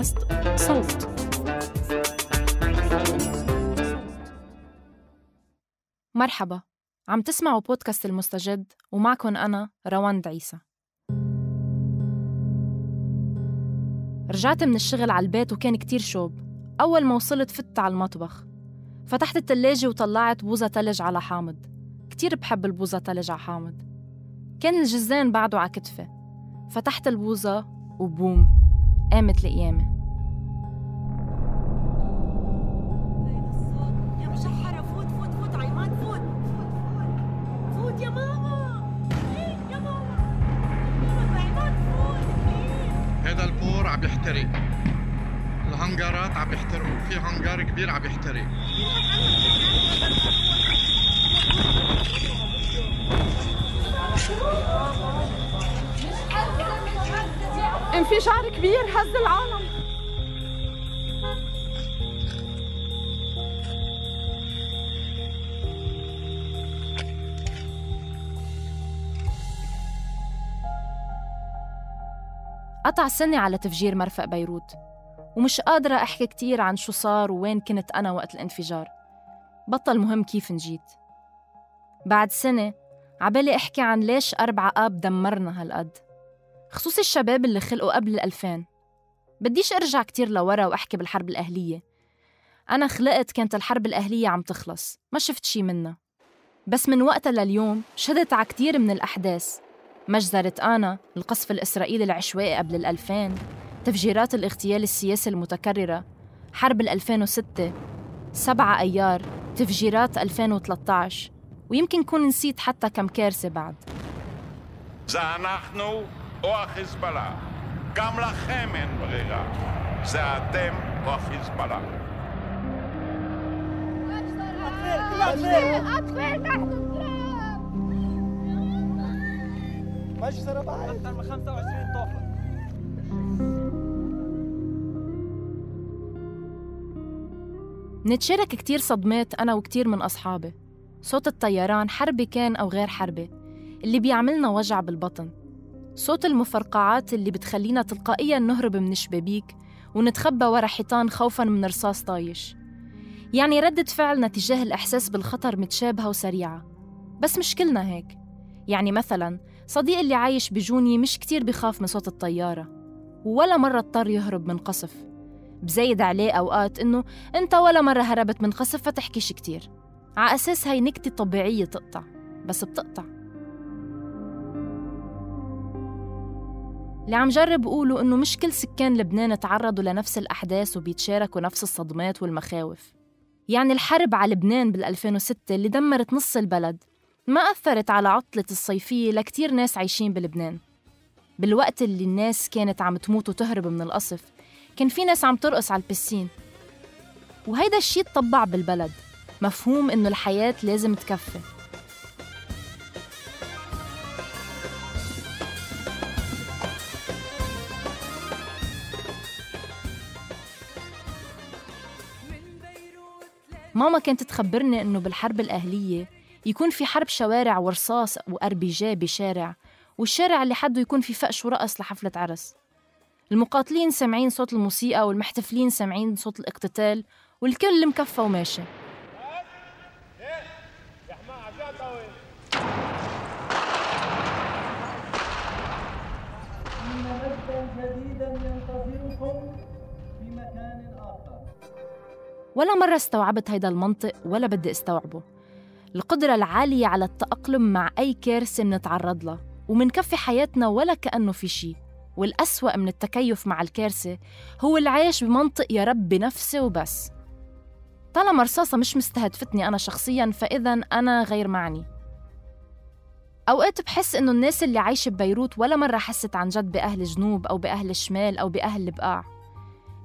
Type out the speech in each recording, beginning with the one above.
بودكاست صوت. مرحبا. عم تسمعوا بودكاست المستجد ومعكم أنا رواند عيسى رجعت من الشغل على البيت وكان كتير شوب. أول ما وصلت فت على المطبخ. فتحت التلاجة وطلعت بوزة تلج على حامض. كتير بحب البوزة تلج على حامض. كان الجزان بعده على كتفي. فتحت البوزة وبوم قامت القيامة. عم يحترق. الهنجرات عم يحترقوا في هنجر كبير عم يحترق. انفجار كبير هز العالم. قطع سنة على تفجير مرفق بيروت. ومش قادرة أحكي كتير عن شو صار ووين كنت أنا وقت الانفجار. بطل مهم كيف نجيت. بعد سنة عبالي أحكي عن ليش أربعة آب دمرنا هالقد. خصوصي الشباب اللي خلقوا قبل الألفين. بديش أرجع كتير لورا وأحكي بالحرب الأهلية. أنا خلقت كانت الحرب الأهلية عم تخلص ما شفت شي منها. بس من وقتها لليوم شهدت على كتير من الأحداث. مجزرة آنا القصف الإسرائيلي العشوائي قبل الألفين تفجيرات الاغتيال السياسي المتكررة حرب 2006 سبعة أيار تفجيرات 2013 ويمكن كون نسيت حتى كم كارثة بعد זה אנחנו או החיזבאללה. גם לכם אין ברירה. זה אתם או החיזבאללה. منتشارك كتير صدمات أنا وكتير من أصحابي. صوت الطيران حربي كان أو غير حربي. اللي بيعملنا وجع بالبطن. صوت المفرقعات اللي بتخلينا تلقائيا نهرب من الشبابيك ونتخبى ورا حيطان خوفا من رصاص طايش. يعني ردة فعلنا تجاه الإحساس بالخطر متشابهة وسريعة. بس مش كلنا هيك. يعني مثلا صديقي اللي عايش بجوني مش كتير بخاف من صوت الطيارة ولا مرة اضطر يهرب من قصف. بزايد عليه أوقات إنه أنت ولا مرة هربت من قصف فتحكيش كتير. على أساس هاي نكتة طبيعية تقطع بس بتقطع. اللي عم جرب قوله إنه مش كل سكان لبنان تعرضوا لنفس الأحداث وبيتشاركوا نفس الصدمات والمخاوف. يعني الحرب على لبنان بال 2006 اللي دمرت نص البلد ما أثرت على عطلة الصيفية لكتير ناس عايشين بلبنان. بالوقت اللي الناس كانت عم تموت وتهرب من القصف كان في ناس عم ترقص على البسين. وهيدا الشي اتطبع بالبلد مفهوم إنه الحياة لازم تكفي. ماما كانت تخبرني إنه بالحرب الأهلية يكون في حرب شوارع ورصاص وأربيجاه بشارع والشارع اللي حده يكون في فقش ورقص لحفلة عرس. المقاتلين سامعين صوت الموسيقى والمحتفلين سامعين صوت الاقتتال والكل مكفى وماشي. ولا مرة استوعبت هيدا المنطق ولا بدي استوعبه. القدرة العالية على التأقلم مع أي كارثة منتعرض لها ومنكفي حياتنا ولا كأنه في شي والأسوأ من التكيف مع الكارثة هو العيش بمنطق يا رب بنفسي وبس. طالما رصاصة مش مستهدفتني أنا شخصياً فإذا أنا غير معني. أوقات بحس إنه الناس اللي عايشة ببيروت ولا مرة حست عن جد بأهل جنوب أو بأهل الشمال أو بأهل البقاع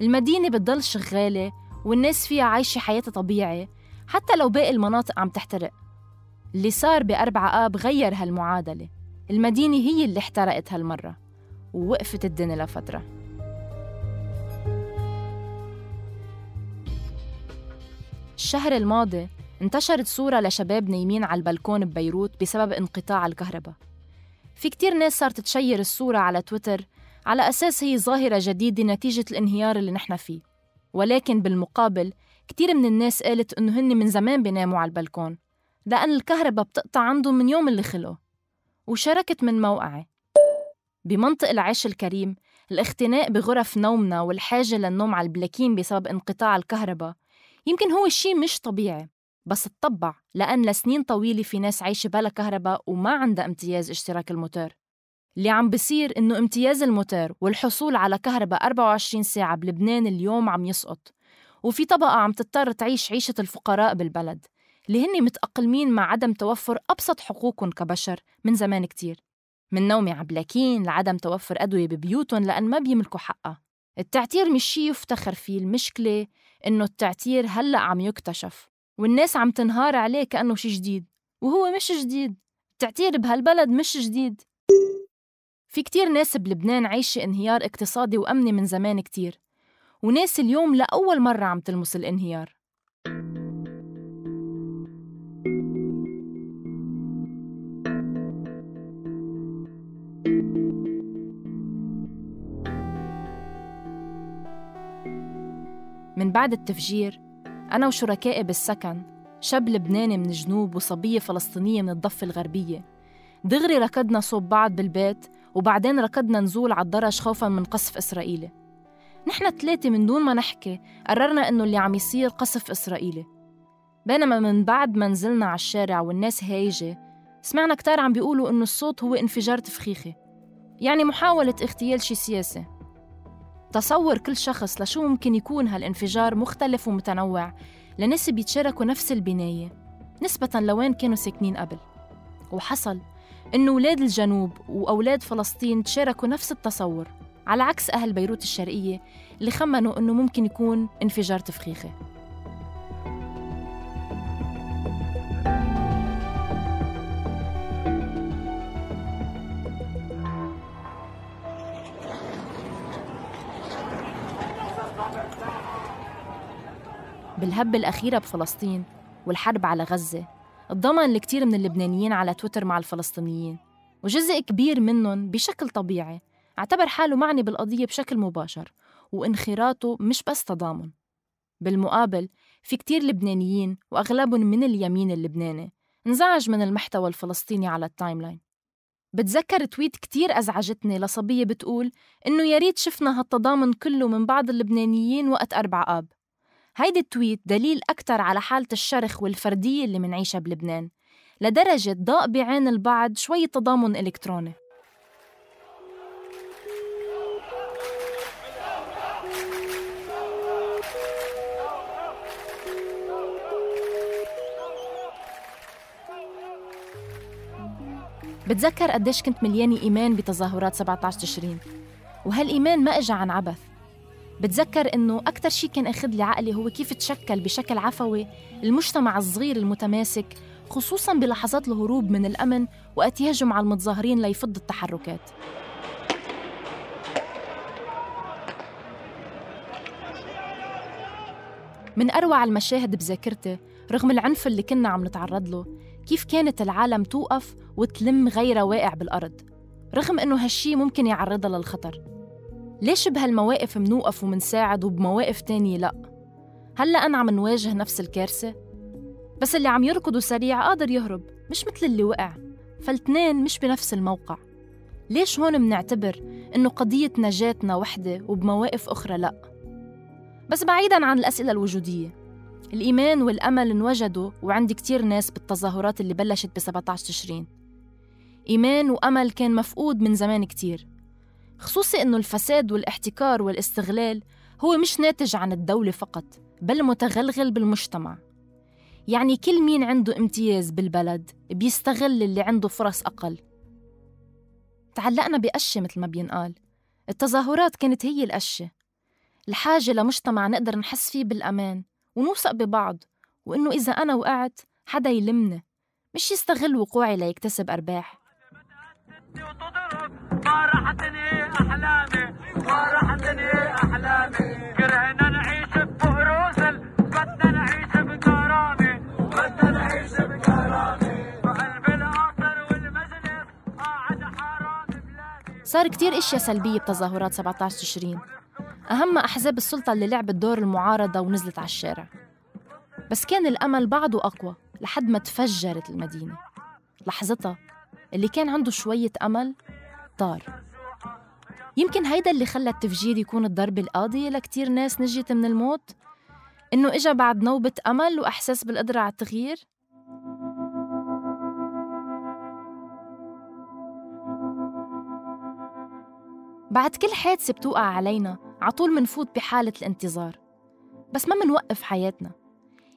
المدينة بتضل شغالة والناس فيها عايشة حياتها طبيعي حتى لو باقي المناطق عم تحترق. اللي صار بأربعة آب غير هالمعادلة. المدينة هي اللي احترقت هالمرة. ووقفت الدنيا لفترة. الشهر الماضي انتشرت صورة لشباب نايمين على البلكون ببيروت بسبب انقطاع الكهرباء. في كتير ناس صارت تشير الصورة على تويتر على أساس هي ظاهرة جديدة نتيجة الانهيار اللي نحن فيه. ولكن بالمقابل كتير من الناس قالت إنه هن من زمان بيناموا على البلكون لأن الكهرباء بتقطع عندهم من يوم اللي خلقوا وشاركت من موقعي بمنطق العيش الكريم الاختناق بغرف نومنا والحاجة للنوم على البلاكين بسبب انقطاع الكهرباء يمكن هو شيء مش طبيعي بس اتطبع لأن لسنين طويلة في ناس عايشة بلا كهرباء وما عندها امتياز اشتراك الموتور. اللي عم بصير إنه امتياز الموتور والحصول على كهرباء 24 ساعة بلبنان اليوم عم يسقط. وفي طبقة عم تضطر تعيش عيشة الفقراء بالبلد اللي هن متأقلمين مع عدم توفر أبسط حقوقهم كبشر من زمان كتير. من نومي عبلاكين لعدم توفر أدوية ببيوتهم لأن ما بيملكوا حقها. التعتير مش شي يفتخر فيه المشكلة إنه التعتير هلأ عم يكتشف والناس عم تنهار عليه كأنه شي جديد وهو مش جديد. التعتير بهالبلد مش جديد. في كتير ناس بلبنان عايشة انهيار اقتصادي وأمني من زمان كتير. وناس اليوم لأول مرة عم تلمس الانهيار. من بعد التفجير أنا وشركائي بالسكن شاب لبناني من الجنوب وصبية فلسطينية من الضفة الغربية. دغري ركضنا صوب بعض بالبيت وبعدين ركضنا نزول على الدرج خوفا من قصف إسرائيلي. نحن الثلاثة من دون ما نحكي قررنا إنه اللي عم يصير قصف إسرائيلي. بينما من بعد ما نزلنا على الشارع والناس هايجة سمعنا كتار عم بيقولوا إنه الصوت هو انفجار تفخيخي يعني محاولة اغتيال شي سياسي. تصور كل شخص لشو ممكن يكون هالانفجار مختلف ومتنوع لناس بيتشاركوا نفس البناية نسبة لوين كانوا ساكنين قبل. وحصل إنه أولاد الجنوب وأولاد فلسطين تشاركوا نفس التصور. على عكس أهل بيروت الشرقية اللي خمنوا إنه ممكن يكون انفجار تفخيخي بالهبة الأخيرة بفلسطين والحرب على غزة تضامن الكثير من اللبنانيين على تويتر مع الفلسطينيين وجزء كبير منهم بشكل طبيعي اعتبر حاله معني بالقضية بشكل مباشر وانخراطه مش بس تضامن. بالمقابل في كتير لبنانيين وأغلبهم من اليمين اللبناني انزعج من المحتوى الفلسطيني على ال timeline بتذكر tweet كتير أزعجتني لصبية بتقول إنه يا ريت شفنا هالتضامن كله من بعض اللبنانيين وقت أربع آب. هيدي التويت دليل أكتر على حالة الشرخ والفردية اللي منعيشها بلبنان لدرجة ضاق بعين البعض شوي تضامن إلكتروني. بتذكر قديش كنت مليانة إيمان بتظاهرات 17 تشرين؟ وهالإيمان ما إجا عن عبث. بتذكر إنه أكتر شي كان أخذ لي عقلي هو كيف تشكل بشكل عفوي المجتمع الصغير المتماسك خصوصا بلحظات الهروب من الأمن وقت يهجم على المتظاهرين ليفض التحركات. من أروع المشاهد بذاكرتي رغم العنف اللي كنا عم نتعرض له كيف كانت العالم توقف وتلم غيرها واقع بالأرض رغم إنه هالشي ممكن يعرضها للخطر ليش بهالمواقف منوقف ومنساعد وبمواقف تانية لأ؟ هلأ أنا عم نواجه نفس الكارثة؟ بس اللي عم يركض سريع قادر يهرب مش مثل اللي وقع فالتنين مش بنفس الموقع ليش هون منعتبر إنه قضية نجاتنا وحدة وبمواقف أخرى لأ؟ بس بعيداً عن الأسئلة الوجودية الإيمان والأمل انوجدوا وعند كتير ناس بالتظاهرات اللي بلشت ب 17 تشرين إيمان وأمل كان مفقود من زمان كتير. خصوصي إنه الفساد والاحتكار والاستغلال هو مش ناتج عن الدولة فقط بل متغلغل بالمجتمع. يعني كل مين عنده امتياز بالبلد بيستغل اللي عنده فرص أقل. تعلقنا بقشة مثل ما بينقال. التظاهرات كانت هي القشة. الحاجة لمجتمع نقدر نحس فيه بالأمان. ونوثق ببعض وإنه إذا أنا وقعت حدا يلمني مش يستغل وقوعي ليكتسب أرباح. صار كتير إشياء سلبية بتظاهرات 17 تشرين أهمها أحزاب السلطة اللي لعبت دور المعارضة ونزلت على الشارع. بس كان الأمل بعده أقوى لحد ما تفجرت المدينة. لحظتها اللي كان عنده شوية أمل طار. يمكن هيدا اللي خلى التفجير يكون الضربة القاضية لكتير ناس نجيت من الموت. إنه إجا بعد نوبة أمل وإحساس بالقدرة على التغيير. بعد كل حادثة بتوقع علينا عطول منفوت بحالة الانتظار. بس ما منوقف حياتنا.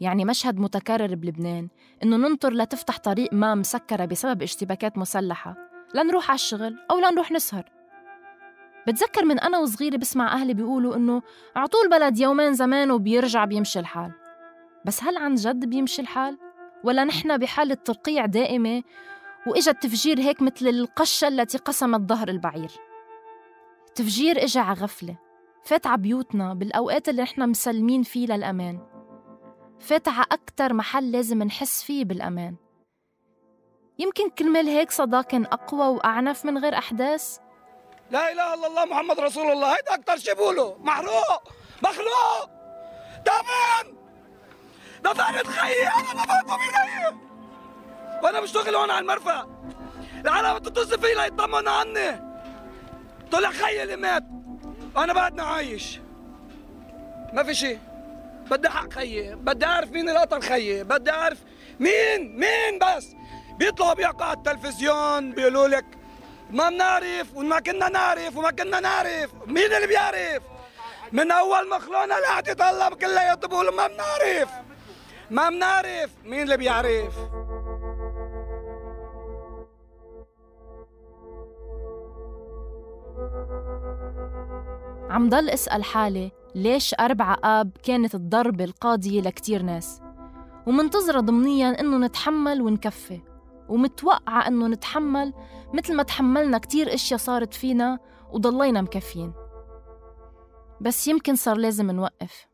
يعني مشهد متكرر بلبنان إنه ننطر لتفتح طريق ما مسكرة بسبب اشتباكات مسلحة. لنروح على الشغل أو لنروح نسهر. بتذكر من أنا وصغيرة بسمع أهلي بيقولوا إنه عطول بلد يومين زمان وبيرجع بيمشي الحال. بس هل عن جد بيمشي الحال؟ ولا نحن بحالة ترقيع دائمة وإجا التفجير هيك مثل القشة التي قسمت ظهر البعير؟ تفجير إجا غفلة. فات على بيوتنا بالأوقات اللي نحن مسلمين فيه للأمان. فات على أكتر محل لازم نحس فيه بالأمان. يمكن كرمال هيك صدى كان أقوى وأعنف من غير أحداث؟ لا إله إلا الله محمد رسول الله. هيدا أكثر شيء بقوله. محروق مخلوق تعبان دفنت خيي أنا دفنته بيدي وأنا مشتغل هون على المرفأ. العالم بتتصل فيي ليطمنوا عني. طلع خيي اللي مات. أنا بعدنا عايش. ما في شيء. بدي حق خيي. بدي أعرف مين اللي قتل خيي. بدي أعرف مين مين بس. بيطلعوا بيحكوا على التلفزيون بيقولوا لك ما بنعرف وما كنا نعرف وما كنا نعرف. مين اللي بيعرف؟ من أول مخلونا اللي تطلب كلياته بيقولوا ما بنعرف. ما بنعرف مين اللي بيعرف. عم ضل اسأل حالي ليش أربعة آب كانت الضربة القاضية لكتير ناس. ومنتظرة ضمنيا إنه نتحمل ونكفي. ومتوقعة إنه نتحمل مثل ما تحملنا كتير أشياء صارت فينا وضلينا مكفيين. بس يمكن صار لازم نوقف.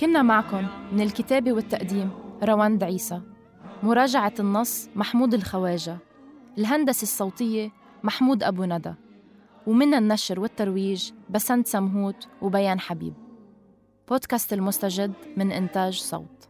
كنا معكم من الكتابة والتقديم رواند عيسى مراجعة النص محمود الخواجة الهندسة الصوتية محمود أبو ندى ومن النشر والترويج بسنت سمهوت وبيان حبيب. بودكاست المستجد من إنتاج صوت.